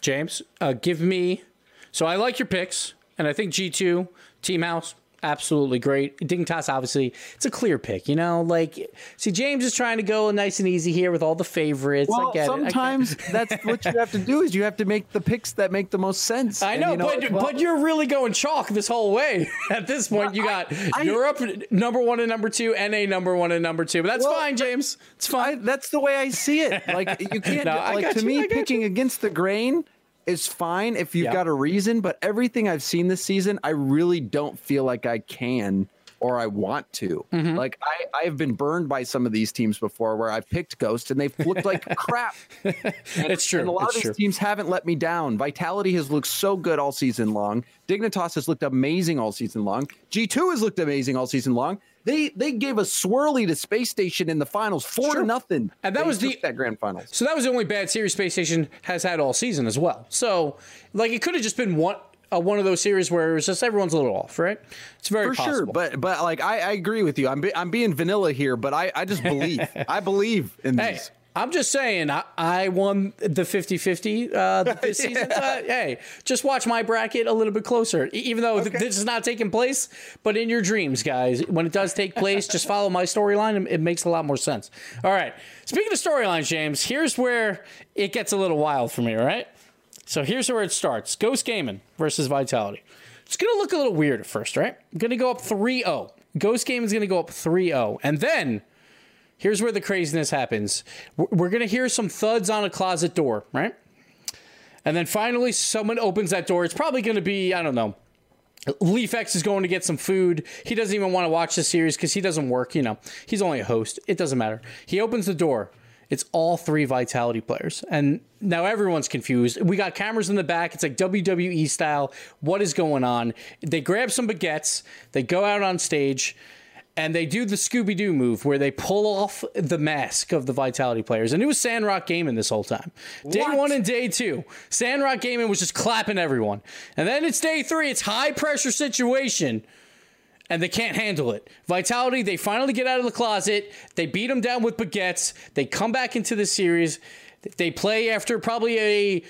James, uh, give me. So I like your picks, and I think G2, Team House, absolutely great. Dignitas, obviously, it's a clear pick. You know, like, see, James is trying to go nice and easy here with all the favorites. I Well, get it. I get sometimes that's what you have to do is you have to make the picks that make the most sense. I And, know, but well, but you're really going chalk this whole way. At this point, you got I- Europe number one and number two, NA number one and number two. But that's Well, fine, James. It's I, fine. that's the way I see it. Like you can't No, like to you, me I picking against the grain is fine if you've Yeah. got a reason, but everything I've seen this season, I really don't feel like I can or I want to. Mm-hmm. Like I, I've been burned by some of these teams before where I've picked Ghost and they've looked like crap. And, it's true. And a lot it's of true. these teams haven't let me down. Vitality has looked so good all season long. Dignitas has looked amazing all season long. G2 has looked amazing all season long. They they gave a swirly to Space Station in the finals, four True. to nothing. And that They was the- that grand finals. So that was the only bad series Space Station has had all season as well. So like it could have just been one uh, one of those series where it was just everyone's a little off, right? It's very For possible. sure, but but like I, I agree with you. I'm be, I'm being vanilla here, but I, I just believe I believe in Hey, these. I'm just saying, I, I won the 50 50 uh, this season. So, hey, just watch my bracket a little bit closer, even though th- this is not taking place. But in your dreams, guys, when it does take place, just follow my storyline. and It makes a lot more sense. All right. Speaking of storylines, James, here's where it gets a little wild for me, all right? So here's where it starts Ghost Gaming versus Vitality. It's going to look a little weird at first, right? I'm going to go up 3 0. Ghost Gaming is going to go up 3 0. And then here's where the craziness happens. We're- going to hear some thuds on a closet door, right? And then finally, someone opens that door. It's probably going to be, I don't know. Leaf X is going to get some food. He doesn't even want to watch the series because he doesn't work. You know, he's only a host. It doesn't matter. He opens the door. It's all three Vitality players. And now everyone's confused. We got cameras in the back. It's like WWE style. What is going on? They grab some baguettes. They go out on stage and they do the Scooby Doo move where they pull off the mask of the Vitality players. And it was Sandrock Gaming this whole time. Day What? one and day two, Sandrock Gaming was just clapping everyone. And then it's day three, it's high pressure situation. And they can't handle it. Vitality, they finally get out of the closet. They beat them down with baguettes. They come back into the series. They play after probably a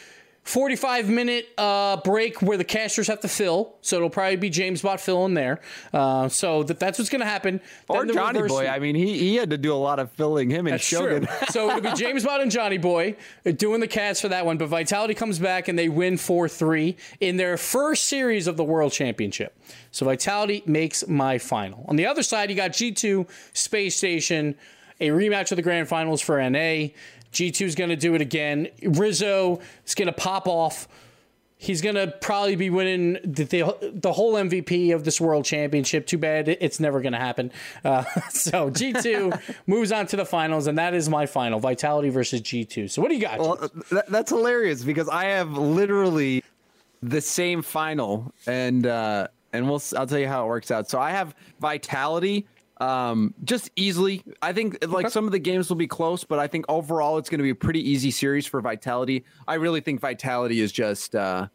45 minute uh, break where the casters have to fill. So it'll probably be James Bot filling there. Uh, so that, that's what's going to happen. Or Then the Johnny reverse- Boy. I mean, he he had to do a lot of filling him and that's true. Shogun. so it'll be James Bond and Johnnyboi doing the cast for that one. But Vitality comes back and they win 4 3 in their first series of the World Championship. So Vitality makes my final. On the other side, you got G2, Space Station, a rematch of the grand finals for NA. G2 is going to do it again. Rizzo is going to pop off. He's going to probably be winning the, the, the whole MVP of this world championship. Too bad it's never going to happen. Uh, so G2 moves on to the finals, and that is my final Vitality versus G2. So what do you got? Well, that, that's hilarious because I have literally the same final, and uh, and we'll I'll tell you how it works out. So I have Vitality, um, just easily. I think like some of the games will be close, but I think overall it's going to be a pretty easy series for Vitality. I really think Vitality is just uh,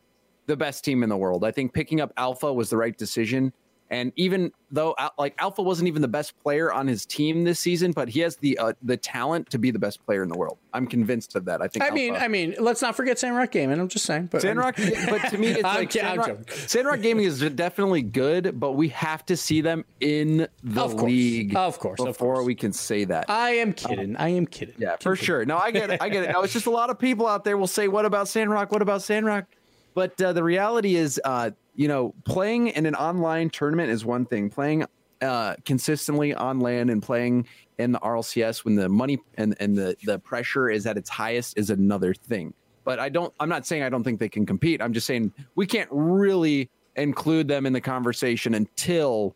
the best team in the world. I think picking up Alpha was the right decision. And even though like Alpha wasn't even the best player on his team this season, but he has the uh, the talent to be the best player in the world. I'm convinced of that. I think. I mean, I mean, let's not forget Sandrock Gaming. I'm just saying. But Sandrock, but to me, it's like Sandrock. Sandrock Gaming is definitely good, but we have to see them in the Of course. league, Of course, of before course. we can say that. I am kidding. I am kidding. yeah, for sure. No, I get it. I get it. No, it's just a lot of people out there will say, "What about Sandrock? What about Sandrock?" But uh, the reality is, uh, you know, playing in an online tournament is one thing. Playing uh, consistently on land and playing in the RLCS when the money and, and the, the pressure is at its highest is another thing. But I don't, I'm not saying I don't think they can compete. I'm just saying we can't really include them in the conversation until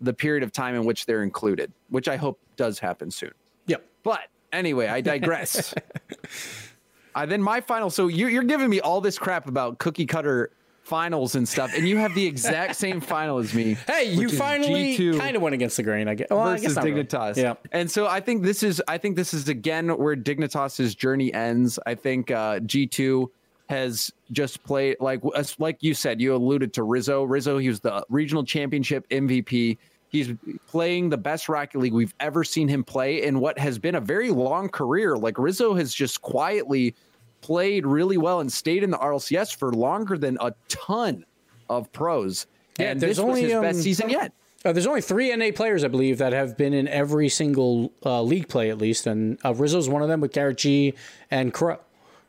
the period of time in which they're included, which I hope does happen soon. Yep. But anyway, I digress. uh, then my final. So you're, you're giving me all this crap about cookie cutter finals and stuff, and you have the exact same final as me. Hey, you finally G2 kind of went against the grain, I guess. Well, I versus guess not really. Dignitas. Yeah. And so I think this is I think this is again where Dignitas's journey ends. I think uh, G2 has just played like like you said, you alluded to Rizzo. Rizzo, he was the regional championship MVP. He's playing the best Rocket League we've ever seen him play in what has been a very long career. Like Rizzo has just quietly played really well and stayed in the RLCS for longer than a ton of pros. Yeah, and there's this only, was his best um, season yet. Uh, there's only three NA players, I believe, that have been in every single uh, league play at least, and uh, Rizzo's one of them with GarrettG and Crow.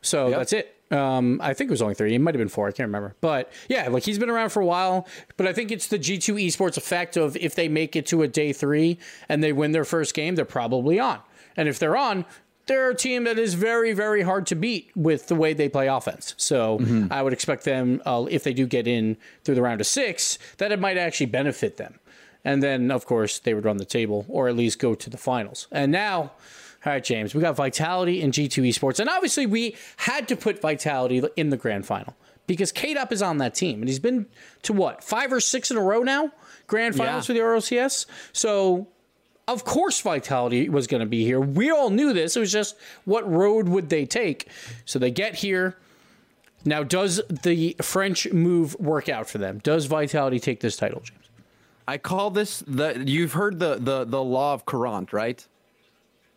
So Yep. that's it. Um, I think it was only three. It might have been four. I can't remember. But yeah, like he's been around for a while. But I think it's the G2 esports effect of if they make it to a day three and they win their first game, they're probably on. And if they're on, they're a team that is very, very hard to beat with the way they play offense. So I would expect them, uh, if they do get in through the round of six, that it might actually benefit them. And then, of course, they would run the table or at least go to the finals. And now, all right, James, we got Vitality and G2 Esports. And obviously, we had to put Vitality in the grand final because Kaydop is on that team. And he's been to what, five or six in a row now? Grand finals Yeah. for the RLCS. So, of course, Vitality was going to be here. We all knew this. It was just what road would they take? So they get here. Now, does the French move work out for them? Does Vitality take this title, James? I call this the you've heard the the the law of Courant, right?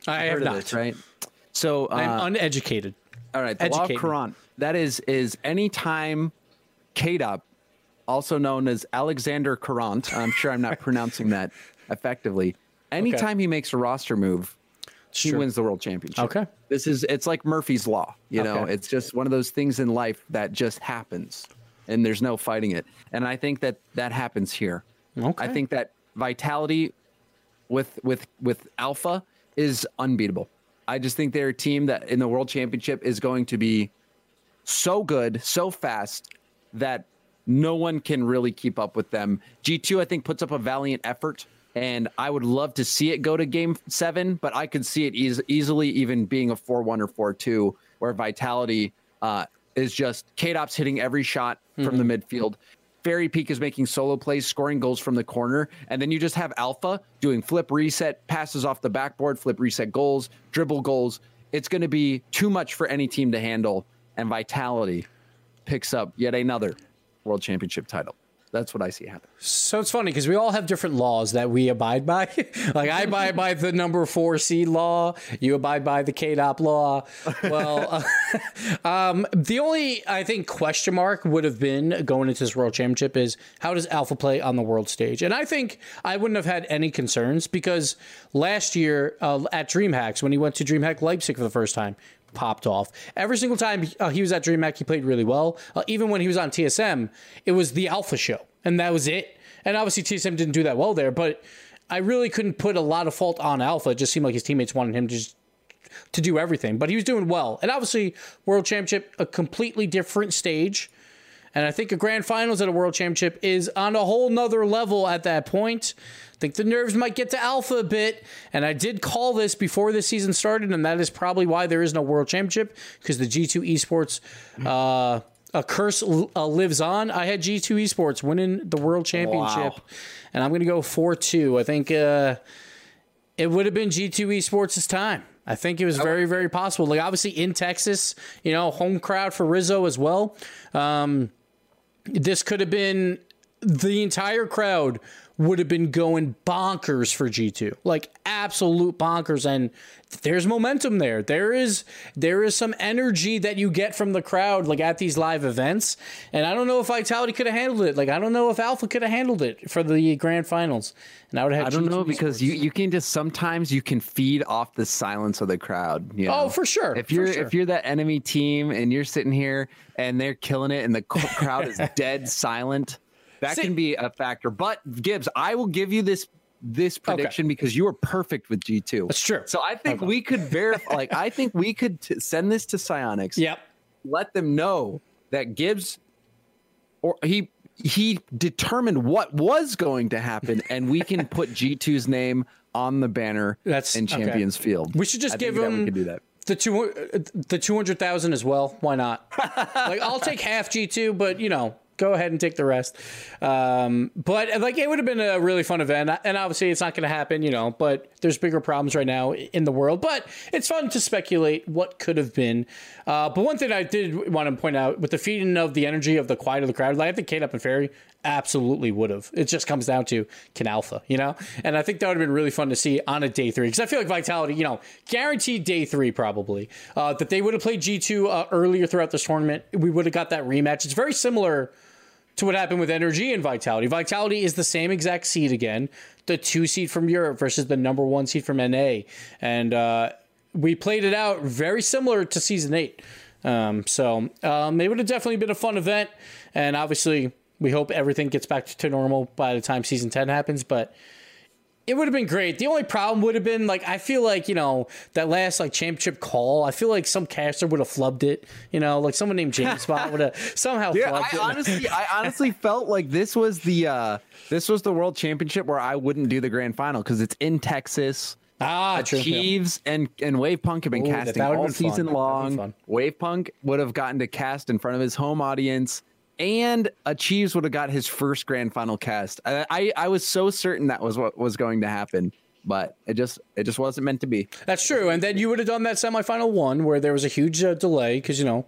I have not. this, right? So uh, I'm uneducated. all right, the law of. Courant. That is is any time Kaydop, also known as Alexander Courant. I'm sure I'm not pronouncing that effectively. Anytime he makes a roster move, he wins the world championship. Okay. This is it's like Murphy's law. You know, Okay. it's just one of those things in life that just happens, and there's no fighting it. And I think that that happens here. Okay. I think that vitality with with with Alpha is unbeatable. I just think they're a team that in the World Championship is going to be so good, so fast that no one can really keep up with them. G2 I think puts up a valiant effort and I would love to see it go to game 7, but I could see it eas- easily even being a 4-1 or 4-2 where Vitality uh, is just Kaydop's hitting every shot from the midfield. Fairy Peak is making solo plays, scoring goals from the corner, and then you just have Alpha doing flip reset, passes off the backboard, flip reset goals, dribble goals. It's going to be too much for any team to handle, and Vitality picks up yet another world championship title. That's what I see happen. So it's funny because we all have different laws that we abide by. like I abide by the number four seed law. You abide by the Kaydop law. Well, uh, um, the only I think question mark would have been going into this world championship is how does Alpha play on the world stage? And I think I wouldn't have had any concerns because last year uh, at DreamHacks when he went to DreamHack Leipzig for the first time. Popped off every single time uh, he was at DreamHack. He played really well. Uh, even when he was on TSM, it was the Alpha show, and that was it. And obviously TSM didn't do that well there, but I really couldn't put a lot of fault on Alpha. It just seemed like his teammates wanted him to just to do everything, but he was doing well. And obviously, World Championship, a completely different stage. And I think a grand finals at a world championship is on a whole nother level at that point. I think the nerves might get to alpha a bit. And I did call this before the season started, and that is probably why there is no world championship because the G2 esports uh, a curse uh, lives on. I had G2 esports winning the world championship, and I'm going to go 4 2. I think uh, it would have been G2 esports' time. I think it was very, very possible. Like obviously in Texas, you know, home crowd for Rizzo as well. Um, this could have been the entire crowd would have been going bonkers for G2. Like absolute bonkers and there's momentum there. There is there is some energy that you get from the crowd like at these live events. And I don't know if Vitality could have handled it. Like I don't know if Alpha could have handled it for the grand finals. And I would have I don't G2 know because you, you can just sometimes you can feed off the silence of the crowd. You oh, know? Oh, for sure, If you're sure. if you're that enemy team and you're sitting here and they're killing it and the crowd is dead silent, that See- can be a factor. But Gibbs, I will give you this this prediction okay. because you were perfect with G2. That's true. So I think okay. we could verify, like, I think we could t- send this to Psyonix. Yep. Let them know that Gibbs, or he, he determined what was going to happen, and we can put G2's name on the banner That's, in Champions okay. Field. We should just I give him. We do that. The two, uh, the two hundred thousand as well. Why not? like I'll take half G two, but you know go ahead and take the rest. Um, but like it would have been a really fun event, and obviously it's not going to happen, you know. But there's bigger problems right now in the world. But it's fun to speculate what could have been. Uh, but one thing I did want to point out with the feeding of the energy of the quiet of the crowd, like I think Kaydop and Fairy absolutely would have. It just comes down to can Alpha, you know. And I think that would have been really fun to see on a day three because I feel like Vitality, you know, guaranteed day three probably uh, that they would have played G two uh, earlier throughout this tournament. We would have got that rematch. It's very similar to what happened with NRG and Vitality. Vitality is the same exact seed again, the two seed from Europe versus the number one seed from NA, and uh, we played it out very similar to season eight. Um, so um, it would have definitely been a fun event, and obviously we hope everything gets back to normal by the time season ten happens. But it would have been great. The only problem would have been like I feel like you know that last like championship call. I feel like some caster would have flubbed it. You know, like someone named James Spot would have somehow yeah, flubbed I it. Honestly, I honestly felt like this was the uh this was the world championship where I wouldn't do the grand final because it's in Texas. Ah, Chiefs yeah. and and Wavepunk have been Ooh, casting all season fun. long. Wavepunk would have gotten to cast in front of his home audience and Achieves would have got his first grand final cast. I, I, I was so certain that was what was going to happen, but it just it just wasn't meant to be. That's true. And then you would have done that semifinal one where there was a huge uh, delay because you know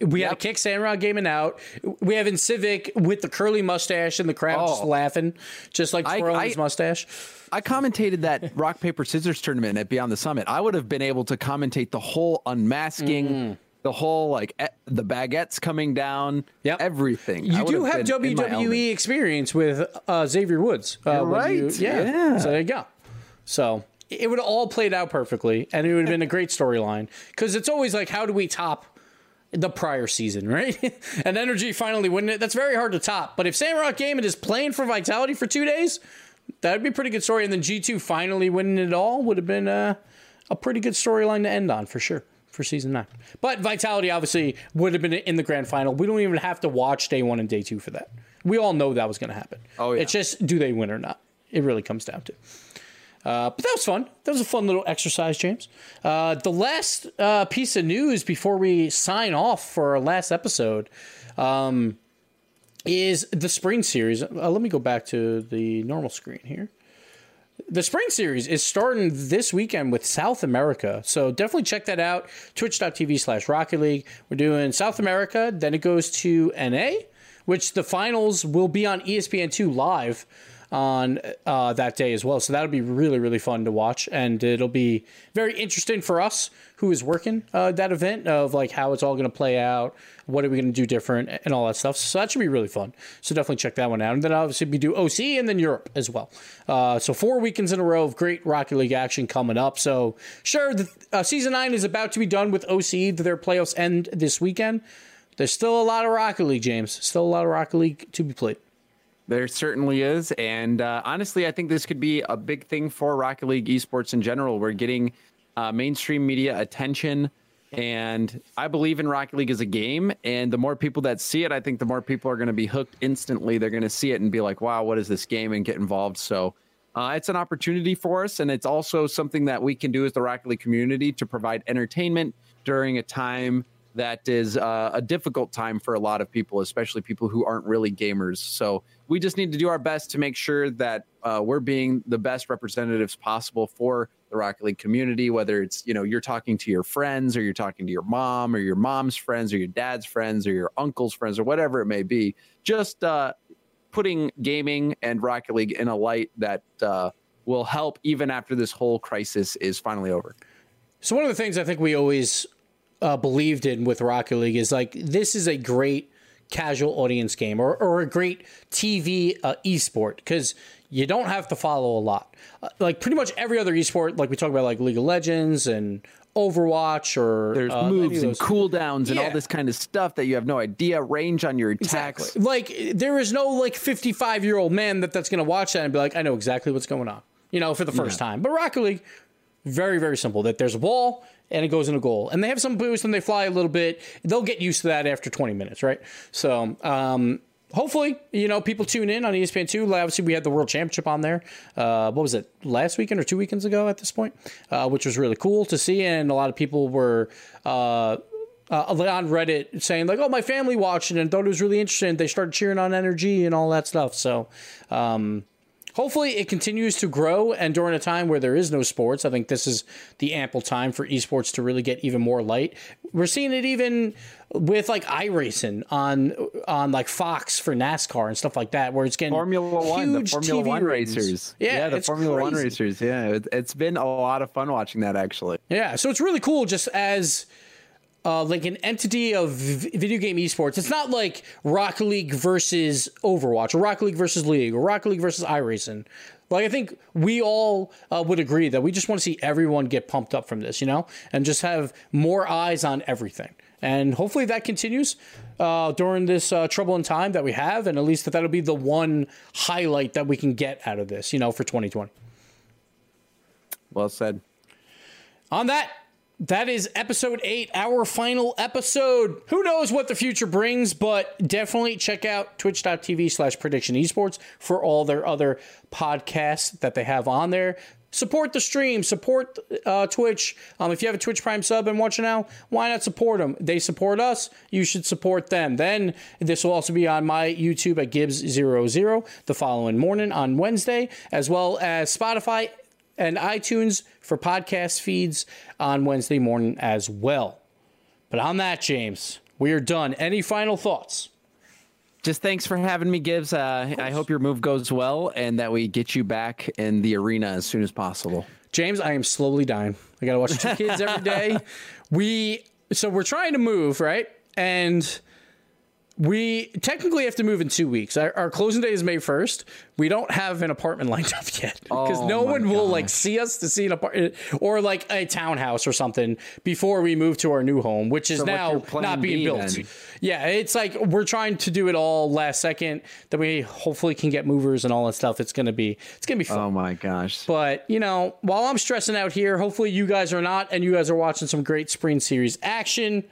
we yep. had a kick Sandrock gaming out. We have in Civic with the curly mustache and the crowd oh. just laughing, just like twirling I, I, his mustache. I commentated that rock paper scissors tournament at Beyond the Summit. I would have been able to commentate the whole unmasking. Mm the whole like e- the baguettes coming down, yeah, everything. You do have WWE experience with uh, Xavier Woods, uh, right? You, yeah. yeah, so there you go. So it would all played out perfectly, and it would have been a great storyline because it's always like, how do we top? the prior season, right? and NRG finally winning it. That's very hard to top. But if Sandrock Gaming is playing for Vitality for two days, that'd be a pretty good story. And then G2 finally winning it all would have been uh, a pretty good storyline to end on for sure for season nine. But Vitality obviously would have been in the grand final. We don't even have to watch day one and day two for that. We all know that was going to happen. Oh yeah. It's just do they win or not? It really comes down to. Uh, but that was fun. That was a fun little exercise, James. Uh, the last uh, piece of news before we sign off for our last episode um, is the spring series. Uh, let me go back to the normal screen here the spring series is starting this weekend with South America. So definitely check that out. Twitch.tv slash Rocket League. We're doing South America. Then it goes to NA, which the finals will be on ESPN2 live on uh, that day as well. So that'll be really, really fun to watch. And it'll be very interesting for us who is working uh, that event of like how it's all going to play out, what are we going to do different, and all that stuff. So that should be really fun. So definitely check that one out. And then obviously we do OC and then Europe as well. Uh, so four weekends in a row of great Rocket League action coming up. So sure, the, uh, season nine is about to be done with OC. Their playoffs end this weekend. There's still a lot of Rocket League, James. Still a lot of Rocket League to be played. There certainly is. And uh, honestly, I think this could be a big thing for Rocket League esports in general. We're getting uh, mainstream media attention. And I believe in Rocket League as a game. And the more people that see it, I think the more people are going to be hooked instantly. They're going to see it and be like, wow, what is this game? And get involved. So uh, it's an opportunity for us. And it's also something that we can do as the Rocket League community to provide entertainment during a time that is uh, a difficult time for a lot of people, especially people who aren't really gamers. So we just need to do our best to make sure that uh, we're being the best representatives possible for the Rocket League community. Whether it's you know you're talking to your friends, or you're talking to your mom, or your mom's friends, or your dad's friends, or your uncle's friends, or whatever it may be, just uh, putting gaming and Rocket League in a light that uh, will help even after this whole crisis is finally over. So one of the things I think we always uh, believed in with Rocket League is like this is a great casual audience game or, or a great TV uh, esport because you don't have to follow a lot. Uh, like pretty much every other esport, like we talk about, like League of Legends and Overwatch, or there's uh, moves and cooldowns yeah. and all this kind of stuff that you have no idea range on your attacks. Exactly. Like there is no like 55 year old man that that's going to watch that and be like, I know exactly what's going on. you know, for the first time. But Rocket League, very, very simple. That there's a ball and it goes in a goal. And they have some boost and they fly a little bit. They'll get used to that after 20 minutes, right? So, um, hopefully, you know, people tune in on ESPN two. Obviously, we had the World Championship on there. Uh, what was it last weekend or two weekends ago? At this point, uh, which was really cool to see, and a lot of people were. Uh, uh, on Reddit saying like, "Oh, my family watched it and thought it was really interesting." They started cheering on NRG and all that stuff. So, um, hopefully, it continues to grow. And during a time where there is no sports, I think this is the ample time for esports to really get even more light. We're seeing it even with like iRacing on on like Fox for NASCAR and stuff like that, where it's getting Formula One, the Formula TV One ratings. racers. Yeah, the it's Formula One racers. Yeah, it, it's been a lot of fun watching that actually. Yeah, so it's really cool just as uh, like an entity of video game esports. It's not like Rocket League versus Overwatch or Rocket League versus League or Rocket League versus iRacing. Like I think we all uh, would agree that we just want to see everyone get pumped up from this, you know, and just have more eyes on everything. And hopefully that continues uh, during this uh, troubling time that we have, and at least that that'll be the one highlight that we can get out of this, you know, for 2020. Well said. On that, that is episode eight, our final episode. Who knows what the future brings, but definitely check out twitch.tv slash prediction esports for all their other podcasts that they have on there. Support the stream, support uh, Twitch. Um, if you have a Twitch Prime sub and watching now, why not support them? They support us, you should support them. Then this will also be on my YouTube at Gibbs00 the following morning on Wednesday, as well as Spotify and iTunes for podcast feeds on Wednesday morning as well. But on that, James, we are done. Any final thoughts? Just thanks for having me, Gibbs. Uh, I hope your move goes well and that we get you back in the arena as soon as possible. James, I am slowly dying. I got to watch two kids every day. We so we're trying to move, right? And we technically have to move in two weeks. Our, our closing day is May 1st. We don't have an apartment lined up yet because Oh no one will like see us to see an apartment or like a townhouse or something before we move to our new home, which is So now not being B built. then? Yeah, it's like we're trying to do it all last second that we hopefully can get movers and all that stuff. It's gonna be it's gonna be fun. Oh my gosh. But, you know, while I'm stressing out here, hopefully you guys are not, and you guys are watching some great spring series action.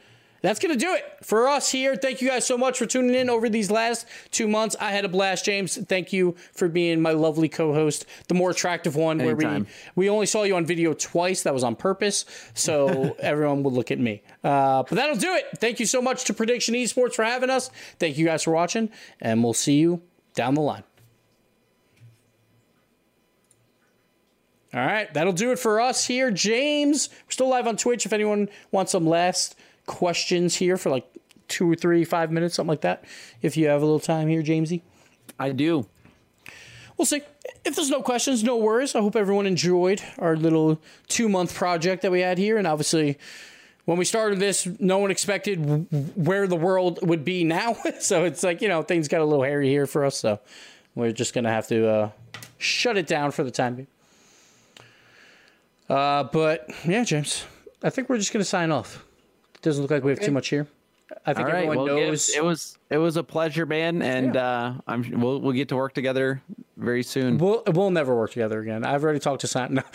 That's going to do it for us here. Thank you guys so much for tuning in over these last two months. I had a blast, James. Thank you for being my lovely co host, the more attractive one, where we, we only saw you on video twice. That was on purpose. So everyone would look at me. Uh, but that'll do it. Thank you so much to Prediction Esports for having us. Thank you guys for watching, and we'll see you down the line. All right, that'll do it for us here. James, we're still live on Twitch. If anyone wants some last questions here for like two or three, five minutes, something like that, if you have a little time here, Jamesy. I do. We'll see. If there's no questions, no worries. I hope everyone enjoyed our little two month project that we had here. And obviously, when we started this, no one expected w- where the world would be now. so it's like, you know, things got a little hairy here for us. So we're just going to have to uh, shut it down for the time being. Uh, but yeah, James, I think we're just going to sign off. Doesn't look like we have too much here. I think All right. everyone Well, knows. It was it was a pleasure, man, and uh, I'm we'll we'll get to work together very soon. We'll, we'll never work together again. I've already talked to Sam. No,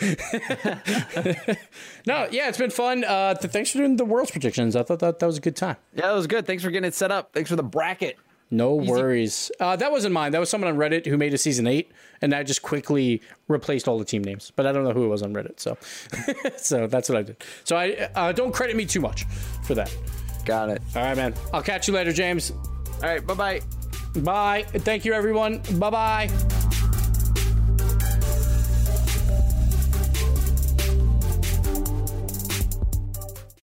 no yeah, it's been fun. Uh, th- thanks for doing the world's predictions. I thought that, that was a good time. Yeah, that was good. Thanks for getting it set up. Thanks for the bracket. No worries. Uh, that wasn't mine. That was someone on Reddit who made a season eight, and I just quickly replaced all the team names. But I don't know who it was on Reddit. So, so that's what I did. So I uh, don't credit me too much for that. Got it. All right, man. I'll catch you later, James. All right. Bye bye. Bye. Thank you, everyone. Bye bye.